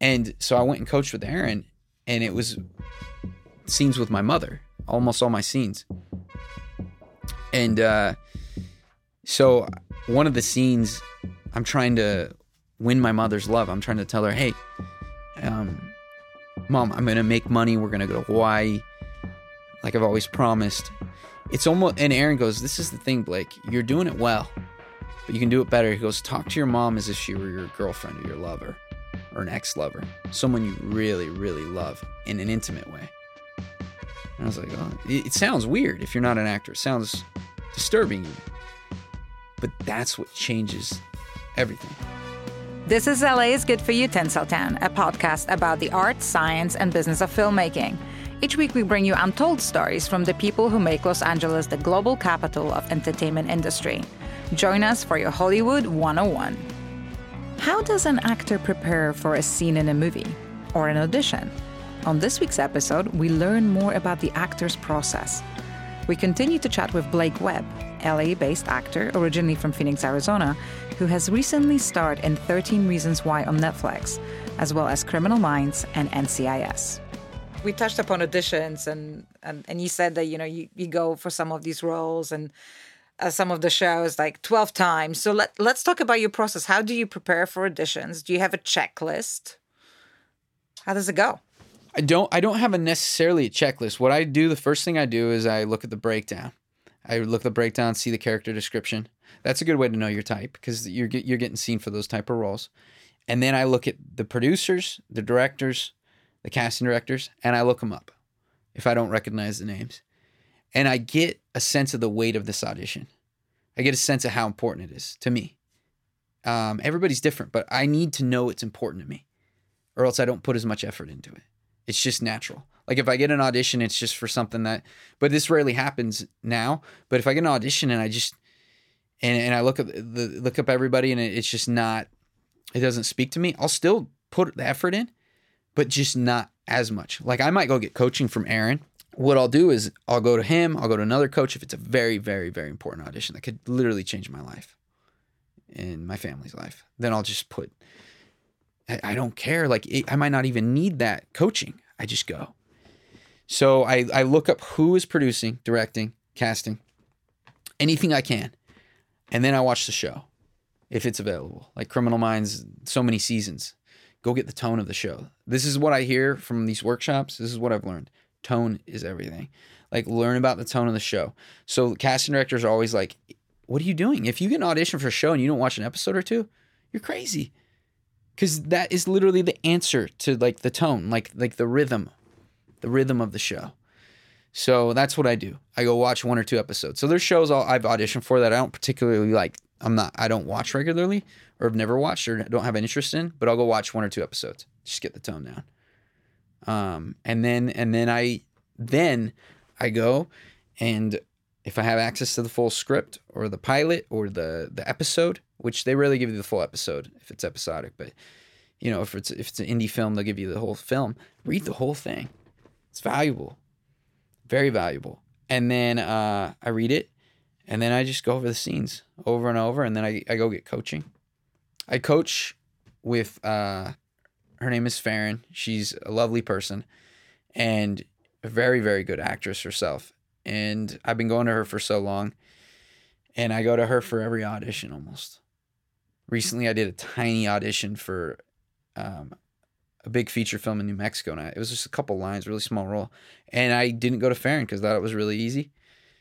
And so I went and coached with Aaron, and it was scenes with my mother, almost all my scenes. And uh, so one of the scenes, I'm trying to win my mother's love. I'm trying to tell her, hey, um, mom, I'm gonna make money. We're gonna go to Hawaii, like I've always promised. It's almost, and Aaron goes, this is the thing, Blake. You're doing it well, but you can do it better. He goes, talk to your mom as if she were your girlfriend or your lover or an ex lover, someone you really, really love in an intimate way. And I was like, oh, it, sounds weird if you're not an actor. It sounds disturbing, but that's what changes everything. This is LA is Good for You, Tinseltown, a podcast about the art, science, and business of filmmaking. Each week, we bring you untold stories from the people who make Los Angeles the global capital of entertainment industry. Join us for your Hollywood 101. How does an actor prepare for a scene in a movie or an audition? On this week's episode, we learn more about the actor's process. We continue to chat with Blake Webb, LA based actor originally from Phoenix, Arizona, who has recently starred in 13 Reasons Why on Netflix, as well as Criminal Minds and NCIS we touched upon auditions and, and and you said that you know you, you go for some of these roles and uh, some of the shows like 12 times. So let, let's talk about your process. How do you prepare for auditions? Do you have a checklist? How does it go? I don't i don't have a necessarily a checklist. What i do the first thing i do is i look at the breakdown. I look at the breakdown see the character description. That's a good way to know your type because you're, you're getting seen for those type of roles. And then i look at the producers the directors the casting directors, and I look them up if I don't recognize the names. And I get a sense of the weight of this audition. I get a sense of how important it is to me. Um, everybody's different, but I need to know it's important to me, or else I don't put as much effort into it. It's just natural. Like if I get an audition, it's just for something that, but this rarely happens now. But if I get an audition and I just, and, and I look at the look up everybody and it's just not, it doesn't speak to me, I'll still put the effort in but just not as much. Like I might go get coaching from Aaron. What I'll do is I'll go to him, I'll go to another coach if it's a very, very, very important audition that could literally change my life and my family's life. Then I'll just put, I, I don't care. Like it, I might not even need that coaching. I just go. So I, I look up who is producing, directing, casting, anything I can. And then I watch the show if it's available. Like Criminal Minds, so many seasons go get the tone of the show. This is what I hear from these workshops. This is what I've learned. Tone is everything. Like learn about the tone of the show. So casting directors are always like, "What are you doing? If you get an audition for a show and you don't watch an episode or two, you're crazy." Cuz that is literally the answer to like the tone, like like the rhythm, the rhythm of the show. So that's what I do. I go watch one or two episodes. So there's shows I've auditioned for that I don't particularly like. I'm not. I don't watch regularly, or have never watched or don't have an interest in, but I'll go watch one or two episodes. Just get the tone down. Um, and then and then I then I go and if I have access to the full script or the pilot or the the episode, which they rarely give you the full episode if it's episodic, but you know if it's if it's an indie film, they'll give you the whole film. Read the whole thing. It's valuable, very valuable. And then uh, I read it, and then I just go over the scenes over and over, and then I, I go get coaching I coach with uh, her name is Farron. She's a lovely person and a very very good actress herself. And I've been going to her for so long, and I go to her for every audition almost. Recently, I did a tiny audition for um, a big feature film in New Mexico, and I, it was just a couple lines, really small role. And I didn't go to Farron because I thought it was really easy,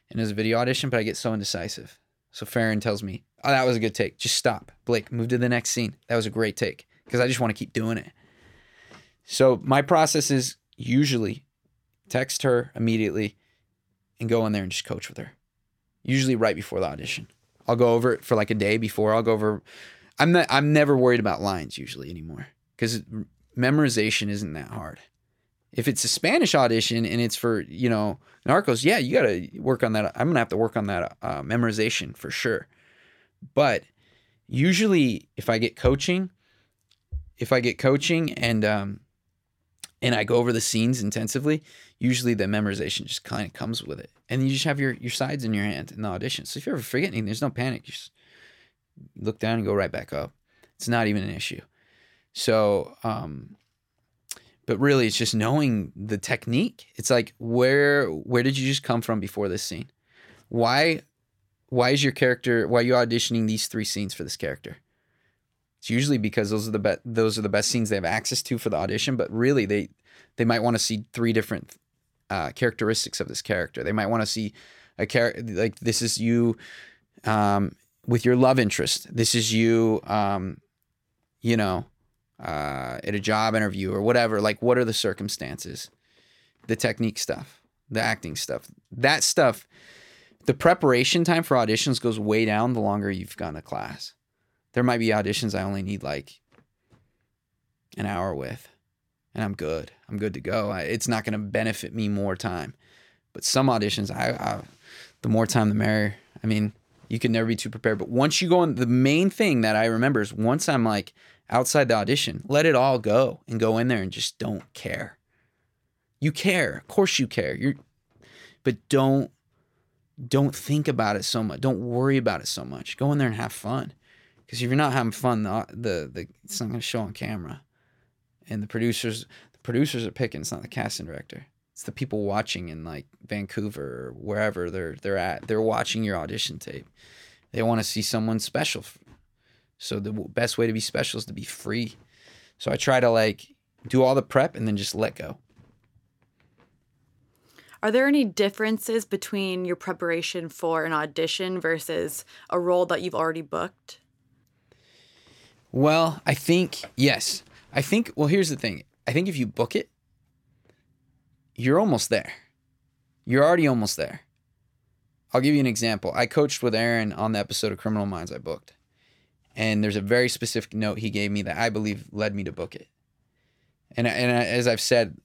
and it was a video audition. But I get so indecisive, so Farron tells me, "Oh, that was a good take. Just stop, Blake. Move to the next scene. That was a great take because I just want to keep doing it." So my process is usually text her immediately and go in there and just coach with her. Usually right before the audition. I'll go over it for like a day before. I'll go over. I'm not. I'm never worried about lines usually anymore because memorization isn't that hard. If it's a Spanish audition and it's for, you know, Narcos, yeah, you got to work on that. I'm going to have to work on that uh, memorization for sure. But usually if I get coaching, if I get coaching and um and I go over the scenes intensively, usually the memorization just kind of comes with it. And you just have your your sides in your hand in the audition. So if you ever forget anything, there's no panic. You just look down and go right back up. It's not even an issue. So um but really it's just knowing the technique. It's like where where did you just come from before this scene? Why why is your character why are you auditioning these three scenes for this character? It's usually because those are the be- those are the best scenes they have access to for the audition, but really they they might want to see three different uh, characteristics of this character. They might want to see a character like this is you um, with your love interest. This is you, um, you know, uh, at a job interview or whatever. Like, what are the circumstances? The technique stuff, the acting stuff, that stuff. The preparation time for auditions goes way down the longer you've gone to class. There might be auditions I only need like an hour with, and I'm good. I'm good to go. I, it's not going to benefit me more time. But some auditions, I, I the more time the merrier. I mean, you can never be too prepared. But once you go on, the main thing that I remember is once I'm like outside the audition, let it all go and go in there and just don't care. You care, of course you care. You're, but don't don't think about it so much. Don't worry about it so much. Go in there and have fun. Because if you're not having fun, the the, the it's not going to show on camera. And the producers the producers are picking. It's not the casting director it's the people watching in like Vancouver or wherever they're they're at. They're watching your audition tape. They want to see someone special. So the best way to be special is to be free. So I try to like do all the prep and then just let go. Are there any differences between your preparation for an audition versus a role that you've already booked? Well, I think yes. I think well here's the thing. I think if you book it, you're almost there. You're already almost there. I'll give you an example. I coached with Aaron on the episode of Criminal Minds I booked. And there's a very specific note he gave me that I believe led me to book it. And and as I've said,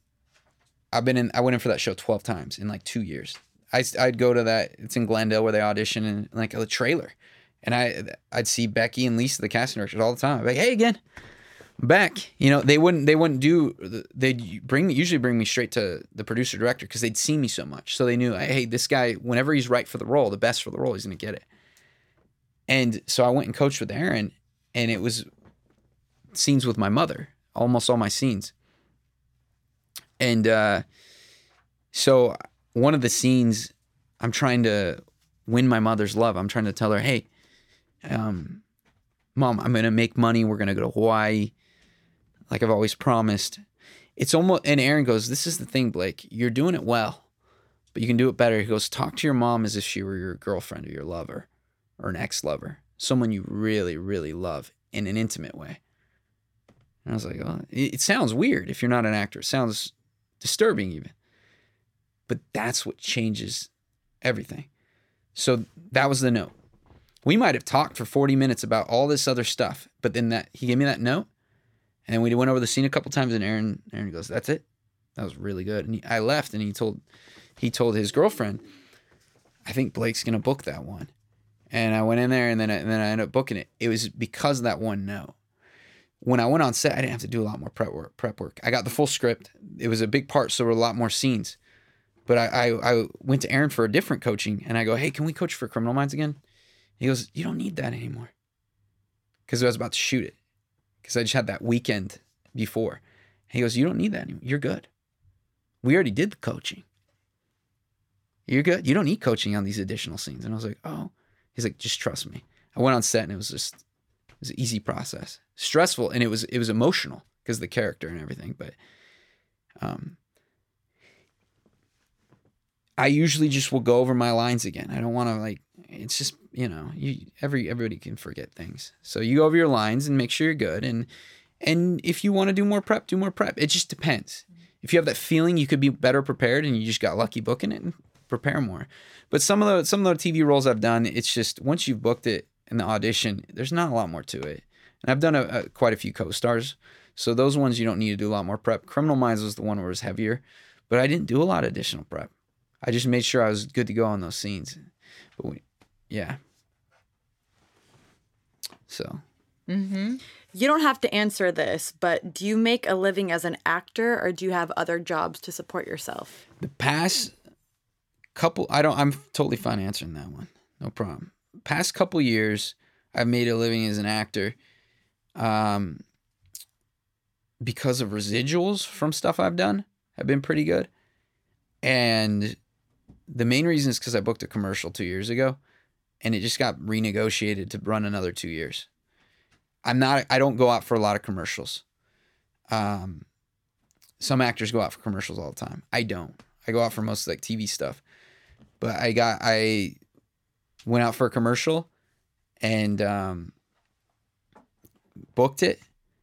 I've been in I went in for that show 12 times in like 2 years. I I'd go to that it's in Glendale where they audition in like a trailer. And I I'd see Becky and Lisa the casting directors all the time. I'd like, "Hey again." back. You know, they wouldn't they wouldn't do they'd bring usually bring me straight to the producer director because they'd seen me so much. So they knew, hey, this guy, whenever he's right for the role, the best for the role, he's gonna get it. And so I went and coached with Aaron, and it was scenes with my mother, almost all my scenes. And uh, so one of the scenes, I'm trying to win my mother's love. I'm trying to tell her, hey, um, mom, I'm gonna make money. We're gonna go to Hawaii like I've always promised. It's almost, and Aaron goes, This is the thing, Blake. You're doing it well, but you can do it better. He goes, Talk to your mom as if she were your girlfriend or your lover or an ex lover, someone you really, really love in an intimate way. And I was like, oh, it, it sounds weird if you're not an actor. It sounds disturbing, even. But that's what changes everything. So that was the note. We might have talked for 40 minutes about all this other stuff, but then that he gave me that note and we went over the scene a couple times, and Aaron Aaron goes, "That's it. That was really good." And he, I left, and he told he told his girlfriend, "I think Blake's gonna book that one." And I went in there, and then I, and then I ended up booking it. It was because of that one note. When I went on set, I didn't have to do a lot more prep work. Prep work. I got the full script. It was a big part, so there were a lot more scenes. But I, I, I went to Aaron for a different coaching, and I go, "Hey, can we coach for Criminal Minds again?" He goes, "You don't need that anymore," because I was about to shoot it because I just had that weekend before. He goes, You don't need that anymore. You're good. We already did the coaching. You're good. You don't need coaching on these additional scenes. And I was like, Oh. He's like, Just trust me. I went on set and it was just it was an easy process. Stressful and it was it was emotional because the character and everything. But um I usually just will go over my lines again. I don't want to like it's just you know you every everybody can forget things. So you go over your lines and make sure you're good. And and if you want to do more prep do more prep. It just depends. If you have that feeling you could be better prepared and you just got lucky booking it and prepare more. But some of the some of the tv roles i've done it's just once you've booked it in the audition there's not a lot more to it. And i've done a, a, quite a few co-stars. So those ones you don't need to do a lot more prep. Criminal minds was the one where it was heavier but i didn't do a lot of additional prep. I just made sure i was good to go on those scenes. But we, yeah. So. Mm-hmm. You don't have to answer this, but do you make a living as an actor, or do you have other jobs to support yourself? The past couple, I don't. I'm totally fine answering that one. No problem. Past couple years, I've made a living as an actor. Um, because of residuals from stuff I've done have been pretty good. And the main reason is because I booked a commercial two years ago and it just got renegotiated to run another two years. I'm not, I don't go out for a lot of commercials. Um, some actors go out for commercials all the time. I don't. I go out for most like TV stuff. But I got, I went out for a commercial and um, booked it,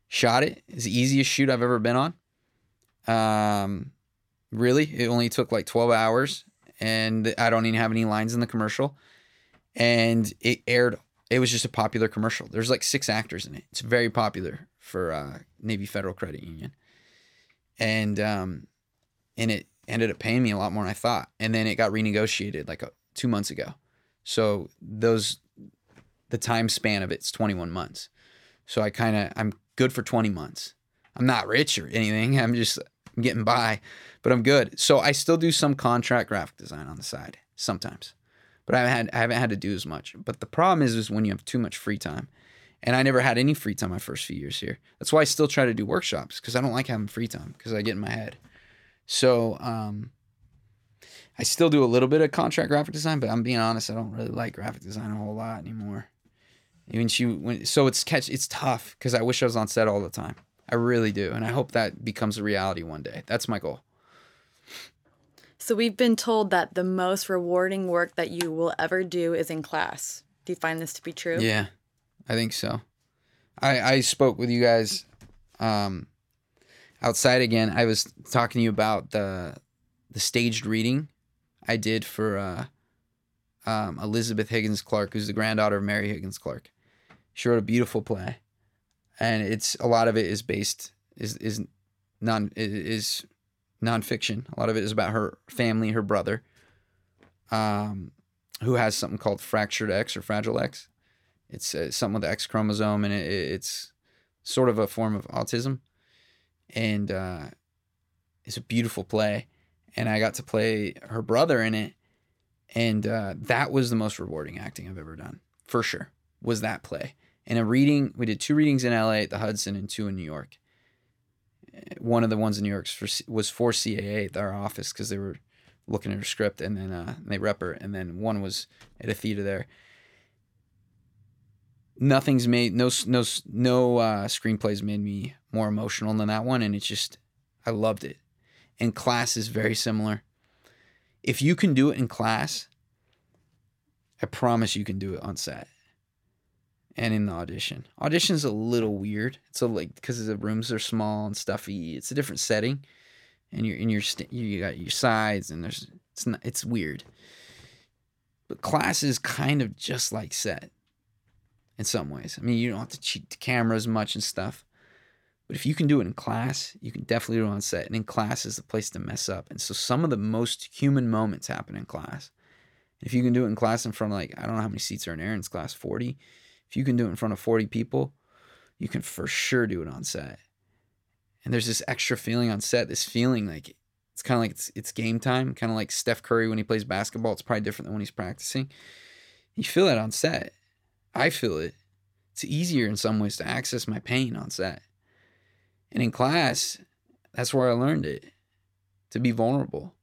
shot it. It's the easiest shoot I've ever been on. Um, really, it only took like 12 hours, and I don't even have any lines in the commercial. And it aired. It was just a popular commercial. There's like six actors in it. It's very popular for uh, Navy Federal Credit Union, and um, and it ended up paying me a lot more than I thought. And then it got renegotiated like a, two months ago. So those the time span of it's 21 months. So I kind of I'm good for 20 months. I'm not rich or anything. I'm just I'm getting by, but I'm good. So I still do some contract graphic design on the side sometimes, but I haven't had I haven't had to do as much. But the problem is is when you have too much free time, and I never had any free time my first few years here. That's why I still try to do workshops because I don't like having free time because I get in my head. So um, I still do a little bit of contract graphic design, but I'm being honest, I don't really like graphic design a whole lot anymore. Even she, when, so it's catch, it's tough because I wish I was on set all the time. I really do, and I hope that becomes a reality one day. That's my goal. So we've been told that the most rewarding work that you will ever do is in class. Do you find this to be true? Yeah, I think so. I I spoke with you guys um, outside again. I was talking to you about the the staged reading I did for uh, um, Elizabeth Higgins Clark, who's the granddaughter of Mary Higgins Clark. She wrote a beautiful play, and it's a lot of it is based is is non is nonfiction. A lot of it is about her family, her brother, um, who has something called fractured X or fragile X. It's uh, something with the X chromosome, and it, it's sort of a form of autism, and uh, it's a beautiful play. And I got to play her brother in it, and uh, that was the most rewarding acting I've ever done, for sure. Was that play? And a reading, we did two readings in LA at the Hudson and two in New York. One of the ones in New York for, was for CAA our office because they were looking at her script and then uh, they rep her. And then one was at a theater there. Nothing's made, no, no, no uh, screenplays made me more emotional than that one. And it's just, I loved it. And class is very similar. If you can do it in class, I promise you can do it on set and in the audition. Audition's a little weird. It's a like because the rooms are small and stuffy. It's a different setting, and you're in your st- you got your sides and there's it's not it's weird. But class is kind of just like set in some ways. I mean, you don't have to cheat the camera as much and stuff. But if you can do it in class, you can definitely do it on set. And in class is the place to mess up. And so some of the most human moments happen in class. If you can do it in class in front of like, I don't know how many seats are in Aaron's class, 40. If you can do it in front of 40 people, you can for sure do it on set. And there's this extra feeling on set, this feeling like it's kind of like it's, it's game time, kind of like Steph Curry when he plays basketball. It's probably different than when he's practicing. You feel that on set. I feel it. It's easier in some ways to access my pain on set. And in class, that's where I learned it to be vulnerable.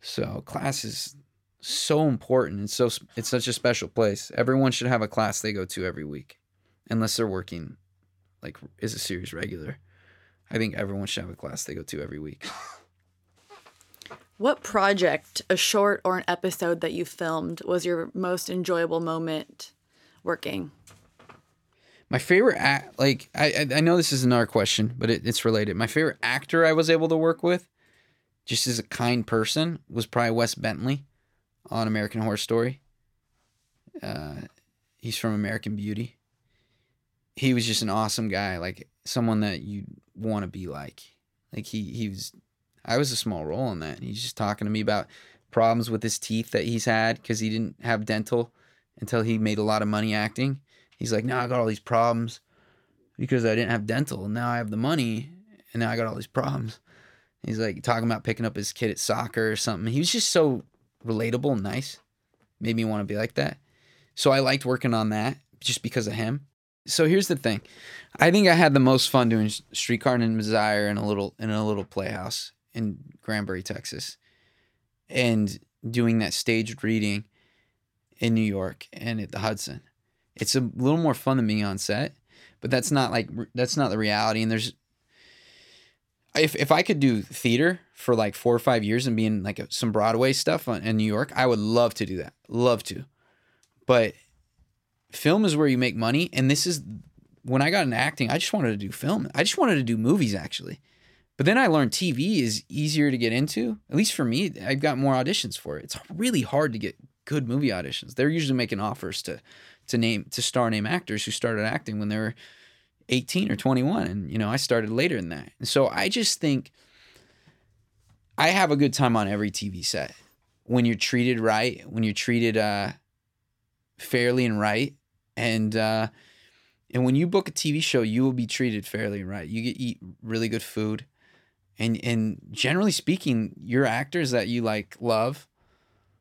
So class is so important and so it's such a special place. Everyone should have a class they go to every week, unless they're working like is a series regular. I think everyone should have a class they go to every week. What project, a short or an episode that you filmed, was your most enjoyable moment working? My favorite act, like I, I know this is another question, but it, it's related. My favorite actor I was able to work with, just as a kind person, was probably Wes Bentley on American Horror Story. Uh, he's from American Beauty. He was just an awesome guy, like someone that you want to be like. Like he he was, I was a small role in that. He's just talking to me about problems with his teeth that he's had because he didn't have dental until he made a lot of money acting. He's like, now I got all these problems because I didn't have dental. Now I have the money, and now I got all these problems. He's like talking about picking up his kid at soccer or something. He was just so relatable nice. Made me want to be like that. So I liked working on that just because of him. so here's the thing. I think I had the most fun doing Streetcar Named Desire in a little in a little playhouse in Granbury, Texas, and doing that staged reading in New York and at the Hudson. It's a little more fun than being on set, but that's not like that's not the reality. And there's if if I could do theater for like four or five years and be in like a, some Broadway stuff in New York, I would love to do that. Love to, but film is where you make money, and this is when I got into acting. I just wanted to do film. I just wanted to do movies actually, but then I learned TV is easier to get into. At least for me, I've got more auditions for it. It's really hard to get good movie auditions. They're usually making offers to to name to star name actors who started acting when they were 18 or 21 and you know I started later than that. And so I just think I have a good time on every TV set when you're treated right, when you're treated uh, fairly and right and uh, and when you book a TV show, you will be treated fairly and right. You get eat really good food. And and generally speaking, your actors that you like love,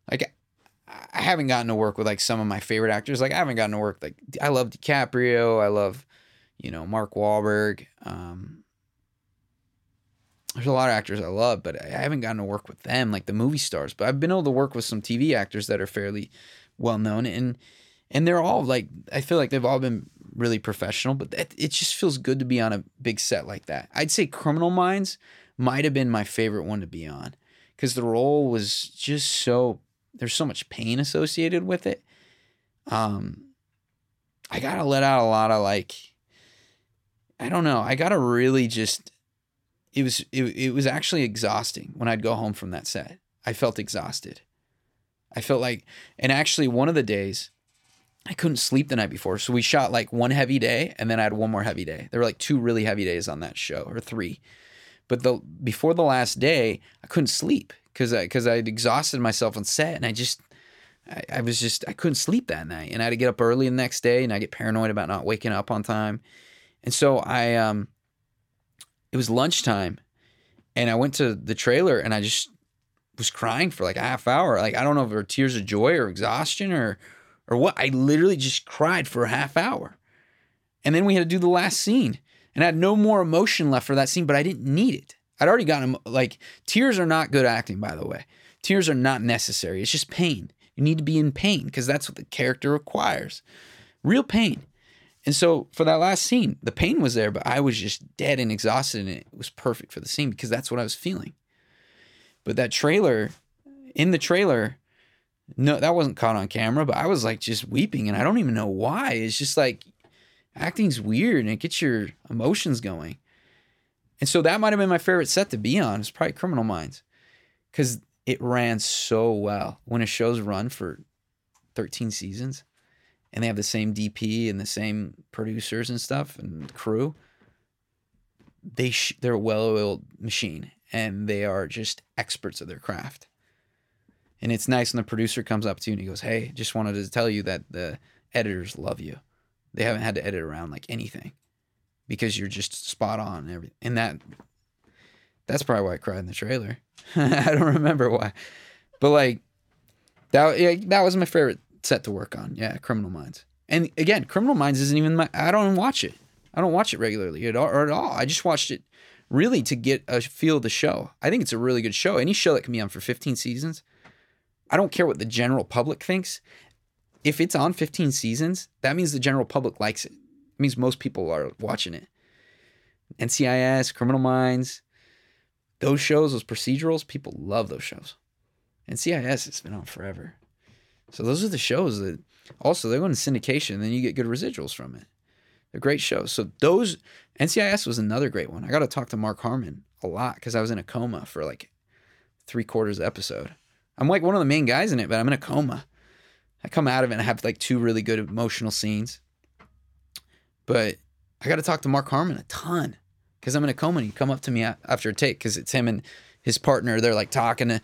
like I haven't gotten to work with like some of my favorite actors. Like I haven't gotten to work like I love DiCaprio. I love, you know, Mark Wahlberg. Um, there's a lot of actors I love, but I haven't gotten to work with them like the movie stars. But I've been able to work with some TV actors that are fairly well known, and and they're all like I feel like they've all been really professional. But it, it just feels good to be on a big set like that. I'd say Criminal Minds might have been my favorite one to be on because the role was just so there's so much pain associated with it. Um, I gotta let out a lot of like, I don't know. I gotta really just. It was it, it was actually exhausting when I'd go home from that set. I felt exhausted. I felt like, and actually one of the days, I couldn't sleep the night before. So we shot like one heavy day, and then I had one more heavy day. There were like two really heavy days on that show, or three. But the before the last day, I couldn't sleep because I because I'd exhausted myself on set, and I just I, I, was just I couldn't sleep that night, and I had to get up early the next day, and I get paranoid about not waking up on time, and so I um it was lunchtime, and I went to the trailer, and I just was crying for like a half hour, like I don't know if it were tears of joy or exhaustion or or what. I literally just cried for a half hour, and then we had to do the last scene, and I had no more emotion left for that scene, but I didn't need it. I'd already gotten like tears are not good acting, by the way. Tears are not necessary. It's just pain. You need to be in pain because that's what the character requires. Real pain. And so for that last scene, the pain was there, but I was just dead and exhausted, and it was perfect for the scene because that's what I was feeling. But that trailer, in the trailer, no, that wasn't caught on camera, but I was like just weeping, and I don't even know why. It's just like acting's weird and it gets your emotions going. And so that might have been my favorite set to be on. It's probably Criminal Minds because it ran so well. When a show's run for 13 seasons and they have the same DP and the same producers and stuff and crew, they sh- they're a well-oiled machine and they are just experts of their craft. And it's nice when the producer comes up to you and he goes, "Hey, just wanted to tell you that the editors love you. They haven't had to edit around like anything." because you're just spot on and everything. And that that's probably why I cried in the trailer. I don't remember why, but like that yeah, that was my favorite set to work on. Yeah, Criminal Minds. And again, Criminal Minds isn't even my. I don't watch it. I don't watch it regularly at all, or at all. I just watched it really to get a feel of the show. I think it's a really good show. Any show that can be on for 15 seasons, I don't care what the general public thinks. If it's on 15 seasons, that means the general public likes it. It means most people are watching it. NCIS, Criminal Minds, those shows, those procedurals, people love those shows. NCIS has been on forever. So those are the shows that also they're going to syndication, and then you get good residuals from it. They're great shows. So those NCIS was another great one. I got to talk to Mark Harmon a lot because I was in a coma for like three quarters of episode. I'm like one of the main guys in it, but I'm in a coma. I come out of it and I have like two really good emotional scenes. But I got to talk to Mark Harmon a ton because I'm in a coma. And he come up to me after a take because it's him and his partner. They're like talking to,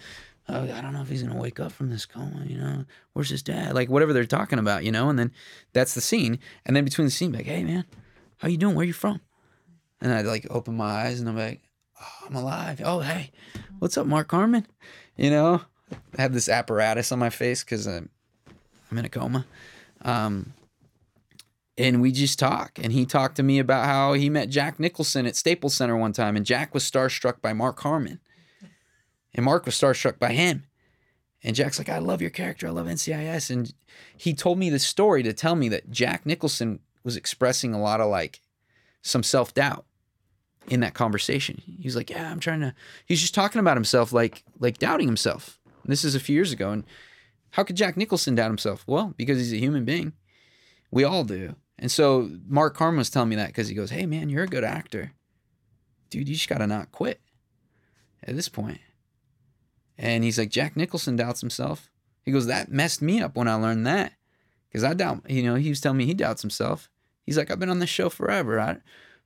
oh, I don't know if he's gonna wake up from this coma. You know, where's his dad? Like whatever they're talking about, you know. And then that's the scene. And then between the scene, like, hey man, how you doing? Where you from? And I like open my eyes and I'm like, oh, I'm alive. Oh hey, what's up, Mark Harmon? You know, I have this apparatus on my face because I'm, I'm in a coma. Um, and we just talk. And he talked to me about how he met Jack Nicholson at Staples Center one time, and Jack was starstruck by Mark Harmon, and Mark was starstruck by him. And Jack's like, I love your character. I love NCIS. And he told me this story to tell me that Jack Nicholson was expressing a lot of like some self doubt in that conversation. He's like, Yeah, I'm trying to. He's just talking about himself, like like doubting himself. And this is a few years ago. And how could Jack Nicholson doubt himself? Well, because he's a human being. We all do. And so Mark Harmon was telling me that because he goes, Hey, man, you're a good actor. Dude, you just got to not quit at this point. And he's like, Jack Nicholson doubts himself. He goes, That messed me up when I learned that. Because I doubt, you know, he was telling me he doubts himself. He's like, I've been on this show forever. I,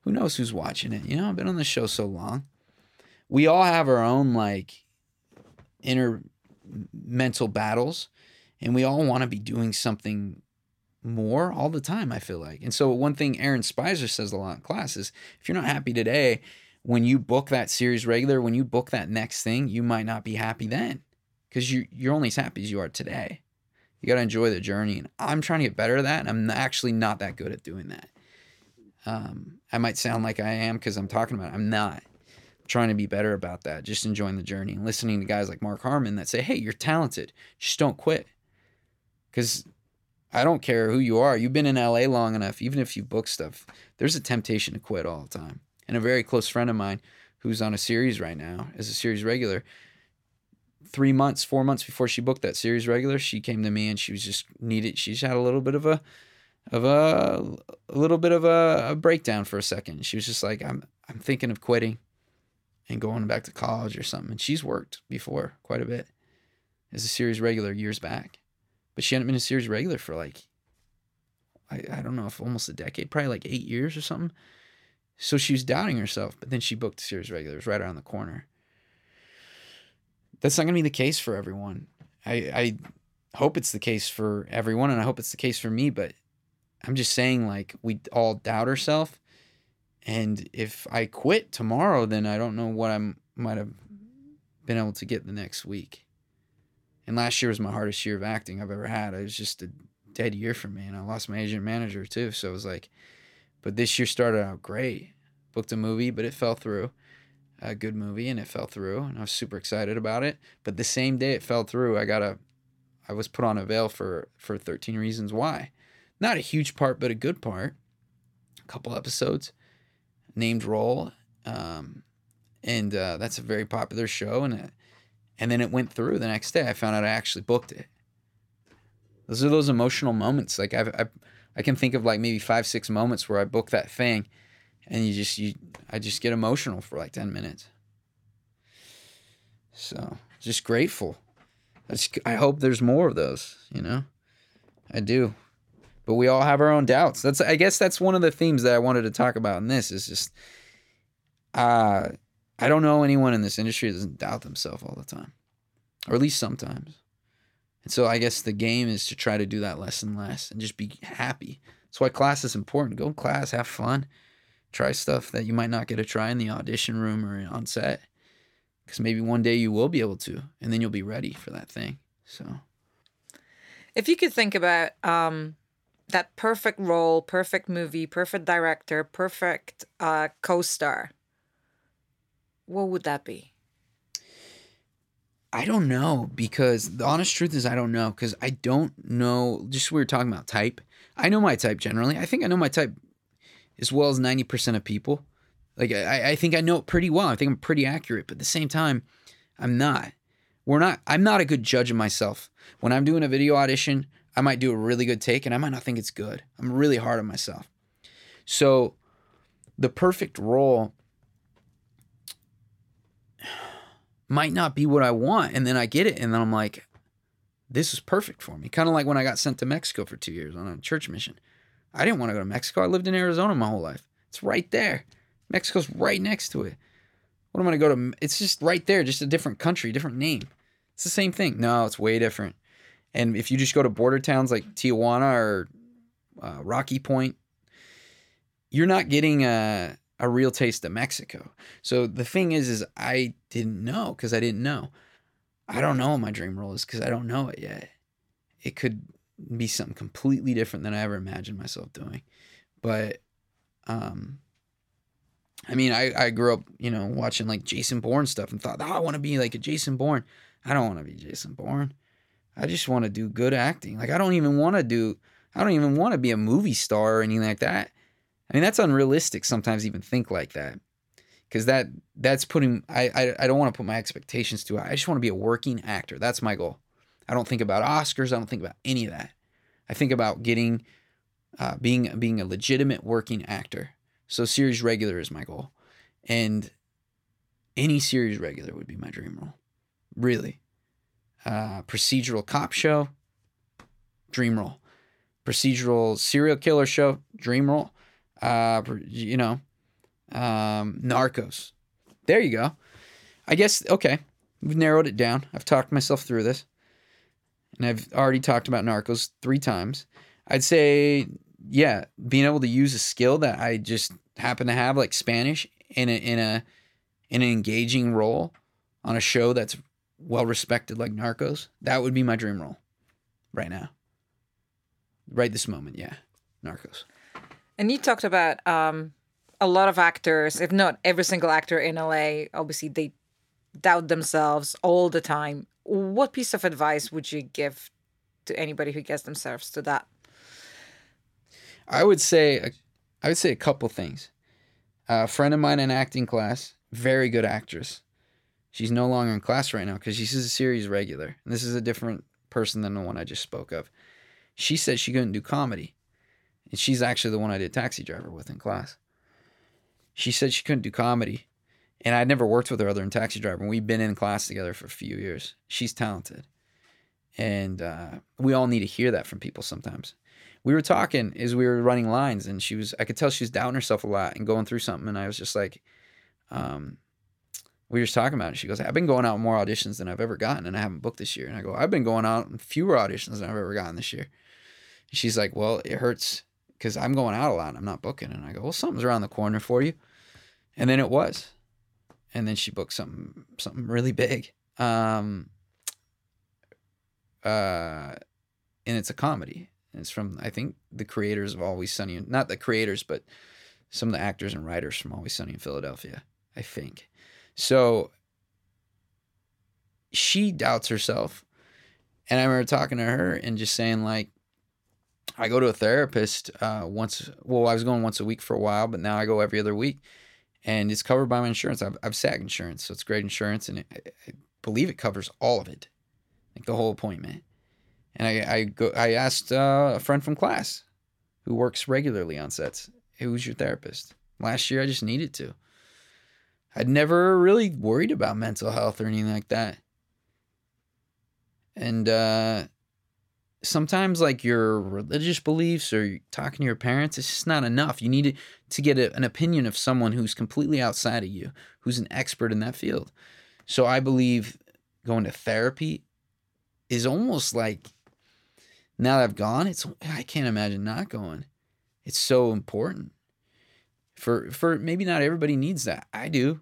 who knows who's watching it? You know, I've been on this show so long. We all have our own like inner mental battles, and we all want to be doing something more all the time, I feel like. And so, one thing Aaron Speiser says a lot in class is if you're not happy today, when you book that series regular, when you book that next thing, you might not be happy then because you, you're only as happy as you are today. You got to enjoy the journey. And I'm trying to get better at that. And I'm actually not that good at doing that. Um, I might sound like I am because I'm talking about it. I'm not. I'm trying to be better about that. Just enjoying the journey and listening to guys like Mark Harmon that say, hey, you're talented. Just don't quit. Because I don't care who you are. You've been in LA long enough, even if you book stuff, there's a temptation to quit all the time. And a very close friend of mine who's on a series right now as a series regular, three months, four months before she booked that series regular, she came to me and she was just needed. She's had a little bit of a, of a, a little bit of a, a breakdown for a second. She was just like, I'm, I'm thinking of quitting and going back to college or something. And she's worked before quite a bit as a series regular years back, but she hadn't been a series regular for like, I, I don't know if almost a decade, probably like eight years or something. So she was doubting herself, but then she booked series regulars right around the corner. That's not going to be the case for everyone. I, I hope it's the case for everyone, and I hope it's the case for me, but I'm just saying, like, we all doubt ourselves. And if I quit tomorrow, then I don't know what I might have been able to get the next week. And last year was my hardest year of acting I've ever had. It was just a dead year for me, and I lost my agent manager too. So it was like, but this year started out great. Booked a movie, but it fell through. A good movie, and it fell through, and I was super excited about it. But the same day it fell through, I got a, I was put on avail for for 13 Reasons Why. Not a huge part, but a good part. A couple episodes, named role, um, and uh, that's a very popular show. And it, and then it went through the next day. I found out I actually booked it. Those are those emotional moments. Like I've, I've I can think of like maybe five, six moments where I book that thing and you just you I just get emotional for like 10 minutes. So, just grateful. I, I hope there's more of those, you know? I do. But we all have our own doubts. That's I guess that's one of the themes that I wanted to talk about in this is just uh I don't know anyone in this industry that doesn't doubt themselves all the time. Or at least sometimes. And so I guess the game is to try to do that less and less and just be happy. That's why class is important. Go to class, have fun, try stuff that you might not get to try in the audition room or on set. Because maybe one day you will be able to, and then you'll be ready for that thing. So, if you could think about um, that perfect role, perfect movie, perfect director, perfect uh, co star, what would that be? I don't know because the honest truth is I don't know because I don't know. Just we were talking about type. I know my type generally. I think I know my type as well as ninety percent of people. Like I, I think I know it pretty well. I think I'm pretty accurate, but at the same time, I'm not. We're not. I'm not a good judge of myself. When I'm doing a video audition, I might do a really good take, and I might not think it's good. I'm really hard on myself. So, the perfect role might not be what I want. And then I get it. And then I'm like, this is perfect for me. Kind of like when I got sent to Mexico for two years on a church mission. I didn't want to go to Mexico. I lived in Arizona my whole life. It's right there. Mexico's right next to it. What am I going to go to? It's just right there, just a different country, different name. It's the same thing. No, it's way different. And if you just go to border towns like Tijuana or uh, Rocky Point, you're not getting a a real taste of Mexico. So the thing is, is I didn't know because I didn't know. I don't know what my dream role is because I don't know it yet. It could be something completely different than I ever imagined myself doing. But um I mean, I, I grew up, you know, watching like Jason Bourne stuff and thought, oh, I want to be like a Jason Bourne. I don't want to be Jason Bourne. I just want to do good acting. Like I don't even want to do I don't even want to be a movie star or anything like that. I mean, that's unrealistic sometimes even think like that. Cuz that that's putting I I, I don't want to put my expectations to it. I just want to be a working actor. That's my goal. I don't think about Oscars, I don't think about any of that. I think about getting uh, being being a legitimate working actor. So series regular is my goal. And any series regular would be my dream role. Really uh, procedural cop show, dream role. Procedural serial killer show, dream role. Uh, you know, um, Narcos. There you go. I guess, okay, we've narrowed it down. I've talked myself through this. And I've already talked about Narcos three times. I'd say, yeah, being able to use a skill that I just happen to have, like Spanish, in a in a in an engaging role on a show that's well respected like Narcos, that would be my dream role right now. Right this moment, yeah. Narcos. And you talked about um, a lot of actors, if not every single actor in LA, obviously they doubt themselves all the time. What piece of advice would you give to anybody who gets themselves to that? I would say I would say a couple things. A friend of mine in acting class, very good actress, She's no longer in class right now because she's a series regular. And this is a different person than the one I just spoke of. She said she couldn't do comedy. And she's actually the one I did taxi driver with in class. She said she couldn't do comedy. And I'd never worked with her other than taxi driver. And we've been in class together for a few years. She's talented. And uh, we all need to hear that from people sometimes. We were talking as we were running lines, and she was, I could tell she was doubting herself a lot and going through something. And I was just like, um, we were just talking about it. She goes, I've been going out more auditions than I've ever gotten, and I haven't booked this year. And I go, I've been going out fewer auditions than I've ever gotten this year. She's like, Well, it hurts because I'm going out a lot and I'm not booking. And I go, Well, something's around the corner for you. And then it was. And then she booked something something really big. Um uh and it's a comedy. And it's from I think the creators of Always Sunny not the creators, but some of the actors and writers from Always Sunny in Philadelphia, I think. So she doubts herself. And I remember talking to her and just saying, like, I go to a therapist uh, once. Well, I was going once a week for a while, but now I go every other week, and it's covered by my insurance. I've, I've SAG insurance, so it's great insurance, and it, I believe it covers all of it, like the whole appointment. And I I go I asked uh, a friend from class, who works regularly on sets, who's your therapist? Last year I just needed to. I'd never really worried about mental health or anything like that. And uh, sometimes, like your religious beliefs or talking to your parents, it's just not enough. You need to, get a, an opinion of someone who's completely outside of you, who's an expert in that field. So I believe going to therapy is almost like now that I've gone, it's I can't imagine not going. It's so important for for maybe not everybody needs that. I do.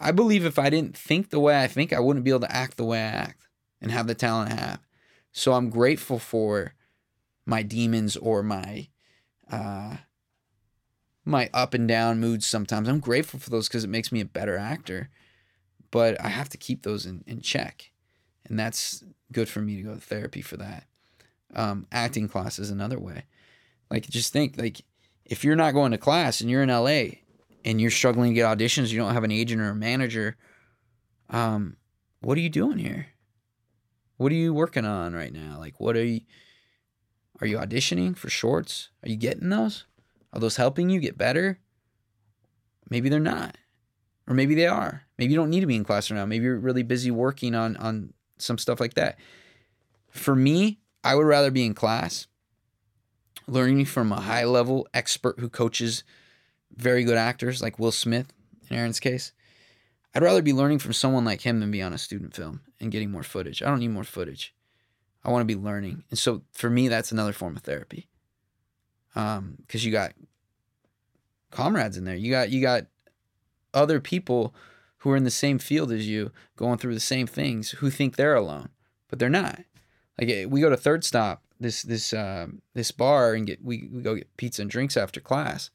I believe if I didn't think the way I think, I wouldn't be able to act the way I act and have the talent I have. So I'm grateful for my demons or my uh my up and down moods sometimes. I'm grateful for those because it makes me a better actor. But I have to keep those in, in check. And that's good for me to go to therapy for that. Um, acting class is another way. Like just think like if you're not going to class and you're in LA and you're struggling to get auditions, you don't have an agent or a manager, um, what are you doing here? What are you working on right now? Like, what are you? Are you auditioning for shorts? Are you getting those? Are those helping you get better? Maybe they're not, or maybe they are. Maybe you don't need to be in class right now. Maybe you're really busy working on on some stuff like that. For me, I would rather be in class, learning from a high level expert who coaches very good actors like Will Smith in Aaron's case. I'd rather be learning from someone like him than be on a student film and getting more footage. I don't need more footage. I want to be learning. And so for me, that's another form of therapy. Um, because you got comrades in there. You got you got other people who are in the same field as you, going through the same things, who think they're alone, but they're not. Like eh, we go to Third Stop, this this uh, this bar, and get we, we go get pizza and drinks after class,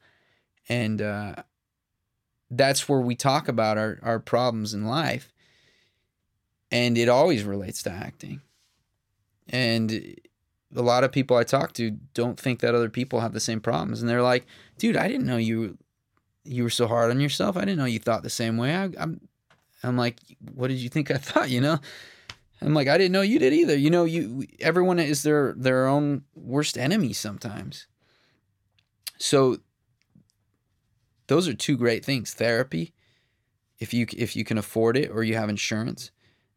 and uh, that's where we talk about our our problems in life, and it always relates to acting, and a lot of people I talk to don't think that other people have the same problems, and they're like, "Dude, I didn't know you you were so hard on yourself. I didn't know you thought the same way." I, I'm I'm like, "What did you think I thought?" You know. I'm like, I didn't know you did either. You know, you everyone is their their own worst enemy sometimes. So those are two great things. Therapy, if you if you can afford it or you have insurance.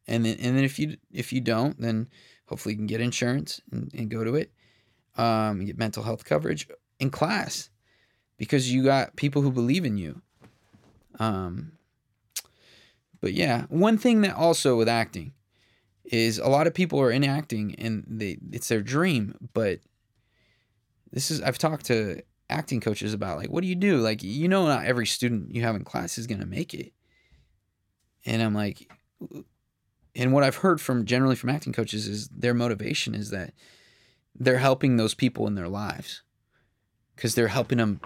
And then and then if you if you don't, then hopefully you can get insurance and, and go to it. Um, get mental health coverage in class because you got people who believe in you. Um, but yeah, one thing that also with acting is a lot of people are in acting and they it's their dream, but this is I've talked to acting coaches about like what do you do? Like you know not every student you have in class is going to make it. And I'm like and what I've heard from generally from acting coaches is their motivation is that they're helping those people in their lives cuz they're helping them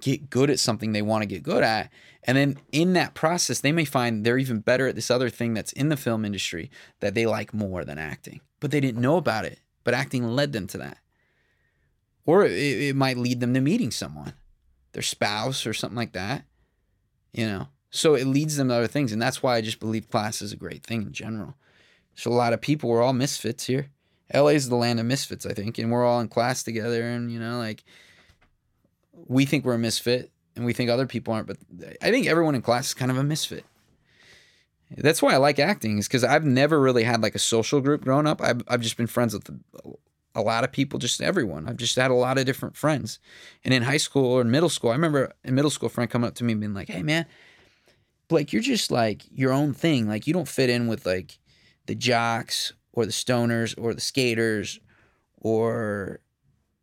get good at something they want to get good at. And then in that process, they may find they're even better at this other thing that's in the film industry that they like more than acting, but they didn't know about it. But acting led them to that. Or it, it might lead them to meeting someone, their spouse or something like that, you know. So it leads them to other things. And that's why I just believe class is a great thing in general. So a lot of people, we're all misfits here. LA is the land of misfits, I think. And we're all in class together. And, you know, like, we think we're a misfit and we think other people aren't, but I think everyone in class is kind of a misfit. That's why I like acting, is because I've never really had like a social group growing up. I've, I've just been friends with a lot of people, just everyone. I've just had a lot of different friends. And in high school or in middle school, I remember in middle school, friend coming up to me and being like, hey, man, Blake, you're just like your own thing. Like you don't fit in with like the jocks or the stoners or the skaters or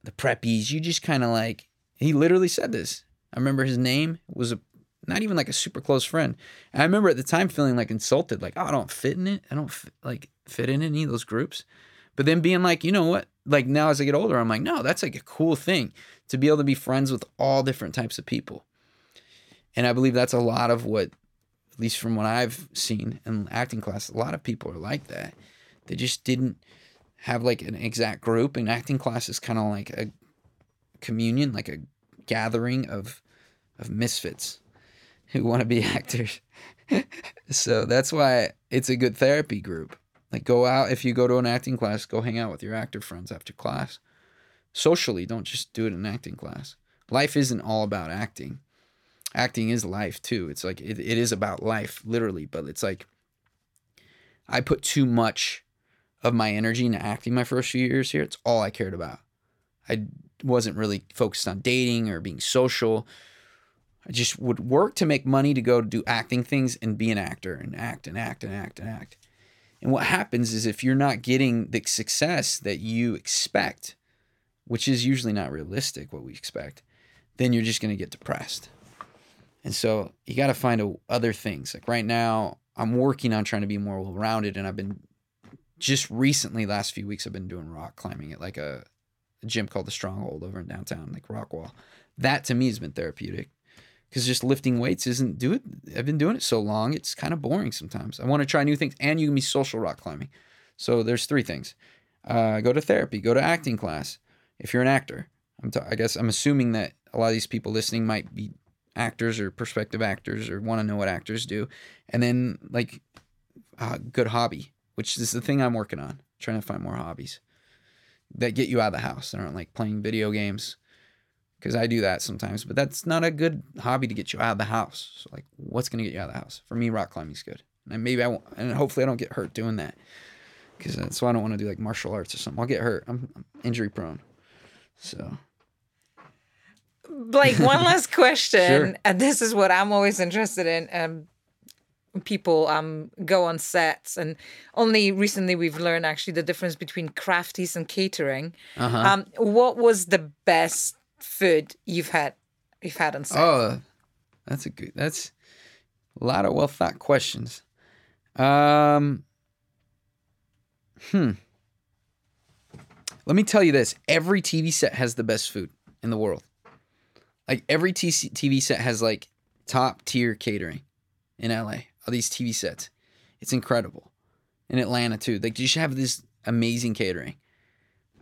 the preppies. You just kind of like he literally said this. I remember his name was a not even like a super close friend. And I remember at the time feeling like insulted, like, oh, I don't fit in it. I don't fit, like fit in any of those groups. But then being like, you know what? Like now as I get older, I'm like, no, that's like a cool thing to be able to be friends with all different types of people. And I believe that's a lot of what, at least from what I've seen in acting class, a lot of people are like that. They just didn't have like an exact group. And acting class is kind of like a communion, like a gathering of of misfits who want to be actors. so that's why it's a good therapy group. Like go out if you go to an acting class, go hang out with your actor friends after class. Socially, don't just do it in acting class. Life isn't all about acting. Acting is life too. It's like it, it is about life, literally, but it's like I put too much of my energy into acting my first few years here. It's all I cared about. I wasn't really focused on dating or being social. I just would work to make money to go do acting things and be an actor and act and act and act and act. And what happens is if you're not getting the success that you expect, which is usually not realistic what we expect, then you're just going to get depressed. And so you got to find a, other things. Like right now, I'm working on trying to be more well rounded, and I've been just recently, last few weeks, I've been doing rock climbing at like a a gym called the Stronghold over in downtown, like Rockwall. That to me has been therapeutic because just lifting weights isn't do it. I've been doing it so long, it's kind of boring sometimes. I want to try new things, and you can be social rock climbing. So there's three things: uh, go to therapy, go to acting class. If you're an actor, t- I guess I'm assuming that a lot of these people listening might be actors or prospective actors or want to know what actors do, and then like a good hobby, which is the thing I'm working on, trying to find more hobbies that get you out of the house and aren't like playing video games because I do that sometimes, but that's not a good hobby to get you out of the house. So like, what's gonna get you out of the house? For me, rock climbing's good, and maybe I won't, and hopefully I don't get hurt doing that because that's why I don't want to do like martial arts or something. I'll get hurt. I'm, I'm injury prone, so. Like one last question, Sure. and this is what I'm always interested in. Um, people um go on sets, and only recently we've learned actually the difference between crafties and catering. Uh-huh. Um, what was the best food you've had? You've had on set? Oh, that's a good. That's a lot of well thought questions. Um. Hmm. Let me tell you this: every TV set has the best food in the world. Like every TV set has like top tier catering in LA. All these TV sets, it's incredible. In Atlanta too, like you should have this amazing catering.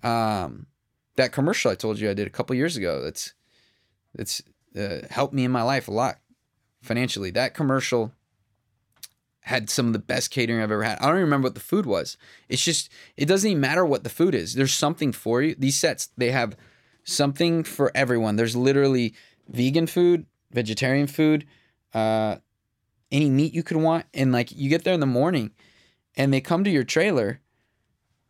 Um, that commercial I told you I did a couple years ago. That's that's uh, helped me in my life a lot financially. That commercial had some of the best catering I've ever had. I don't even remember what the food was. It's just it doesn't even matter what the food is. There's something for you. These sets they have something for everyone. There's literally vegan food, vegetarian food, uh, any meat you could want, and like you get there in the morning, and they come to your trailer,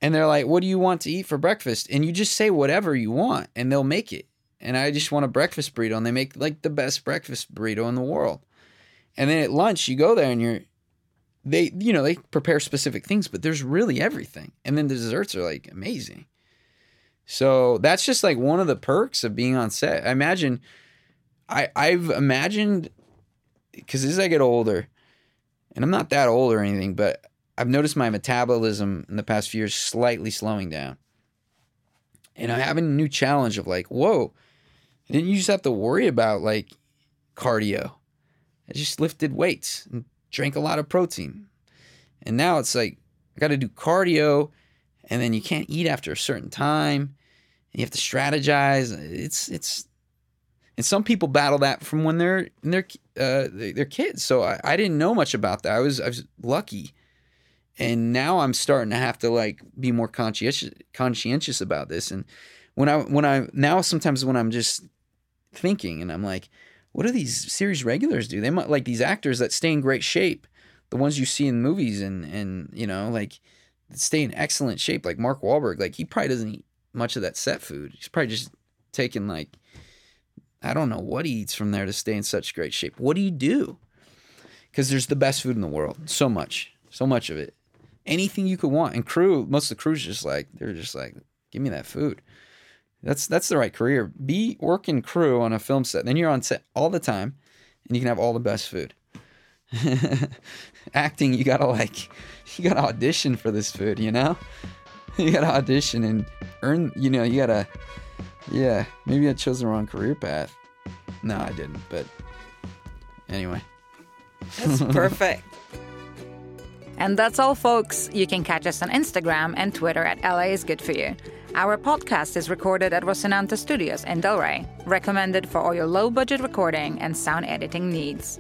and they're like, "What do you want to eat for breakfast?" And you just say whatever you want, and they'll make it. And I just want a breakfast burrito, and they make like the best breakfast burrito in the world. And then at lunch, you go there and you're they you know they prepare specific things but there's really everything and then the desserts are like amazing so that's just like one of the perks of being on set i imagine i i've imagined because as i get older and i'm not that old or anything but i've noticed my metabolism in the past few years slightly slowing down and i'm having a new challenge of like whoa didn't you just have to worry about like cardio i just lifted weights and drank a lot of protein. And now it's like I got to do cardio and then you can't eat after a certain time you have to strategize. It's it's and some people battle that from when they're they're, uh, they're kids. So I, I didn't know much about that. I was I was lucky, and now I'm starting to have to like be more conscientious conscientious about this. And when I when I now sometimes when I'm just thinking and I'm like, what do these series regulars do? They might like these actors that stay in great shape, the ones you see in movies and and you know like stay in excellent shape. Like Mark Wahlberg, like he probably doesn't eat much of that set food. He's probably just taking like I don't know what he eats from there to stay in such great shape. What do you do? Because there's the best food in the world, so much, so much of it, anything you could want. And crew, most of the crew's just like they're just like, give me that food. That's that's the right career. Be working crew on a film set. Then you're on set all the time, and you can have all the best food. Acting, you gotta like, you gotta audition for this food. You know, you gotta audition and earn. You know, you gotta. Yeah, maybe I chose the wrong career path. No, I didn't. But anyway, that's perfect. And that's all, folks. You can catch us on Instagram and Twitter at LA is good for you. Our podcast is recorded at Rosinante Studios in Delray, recommended for all your low budget recording and sound editing needs.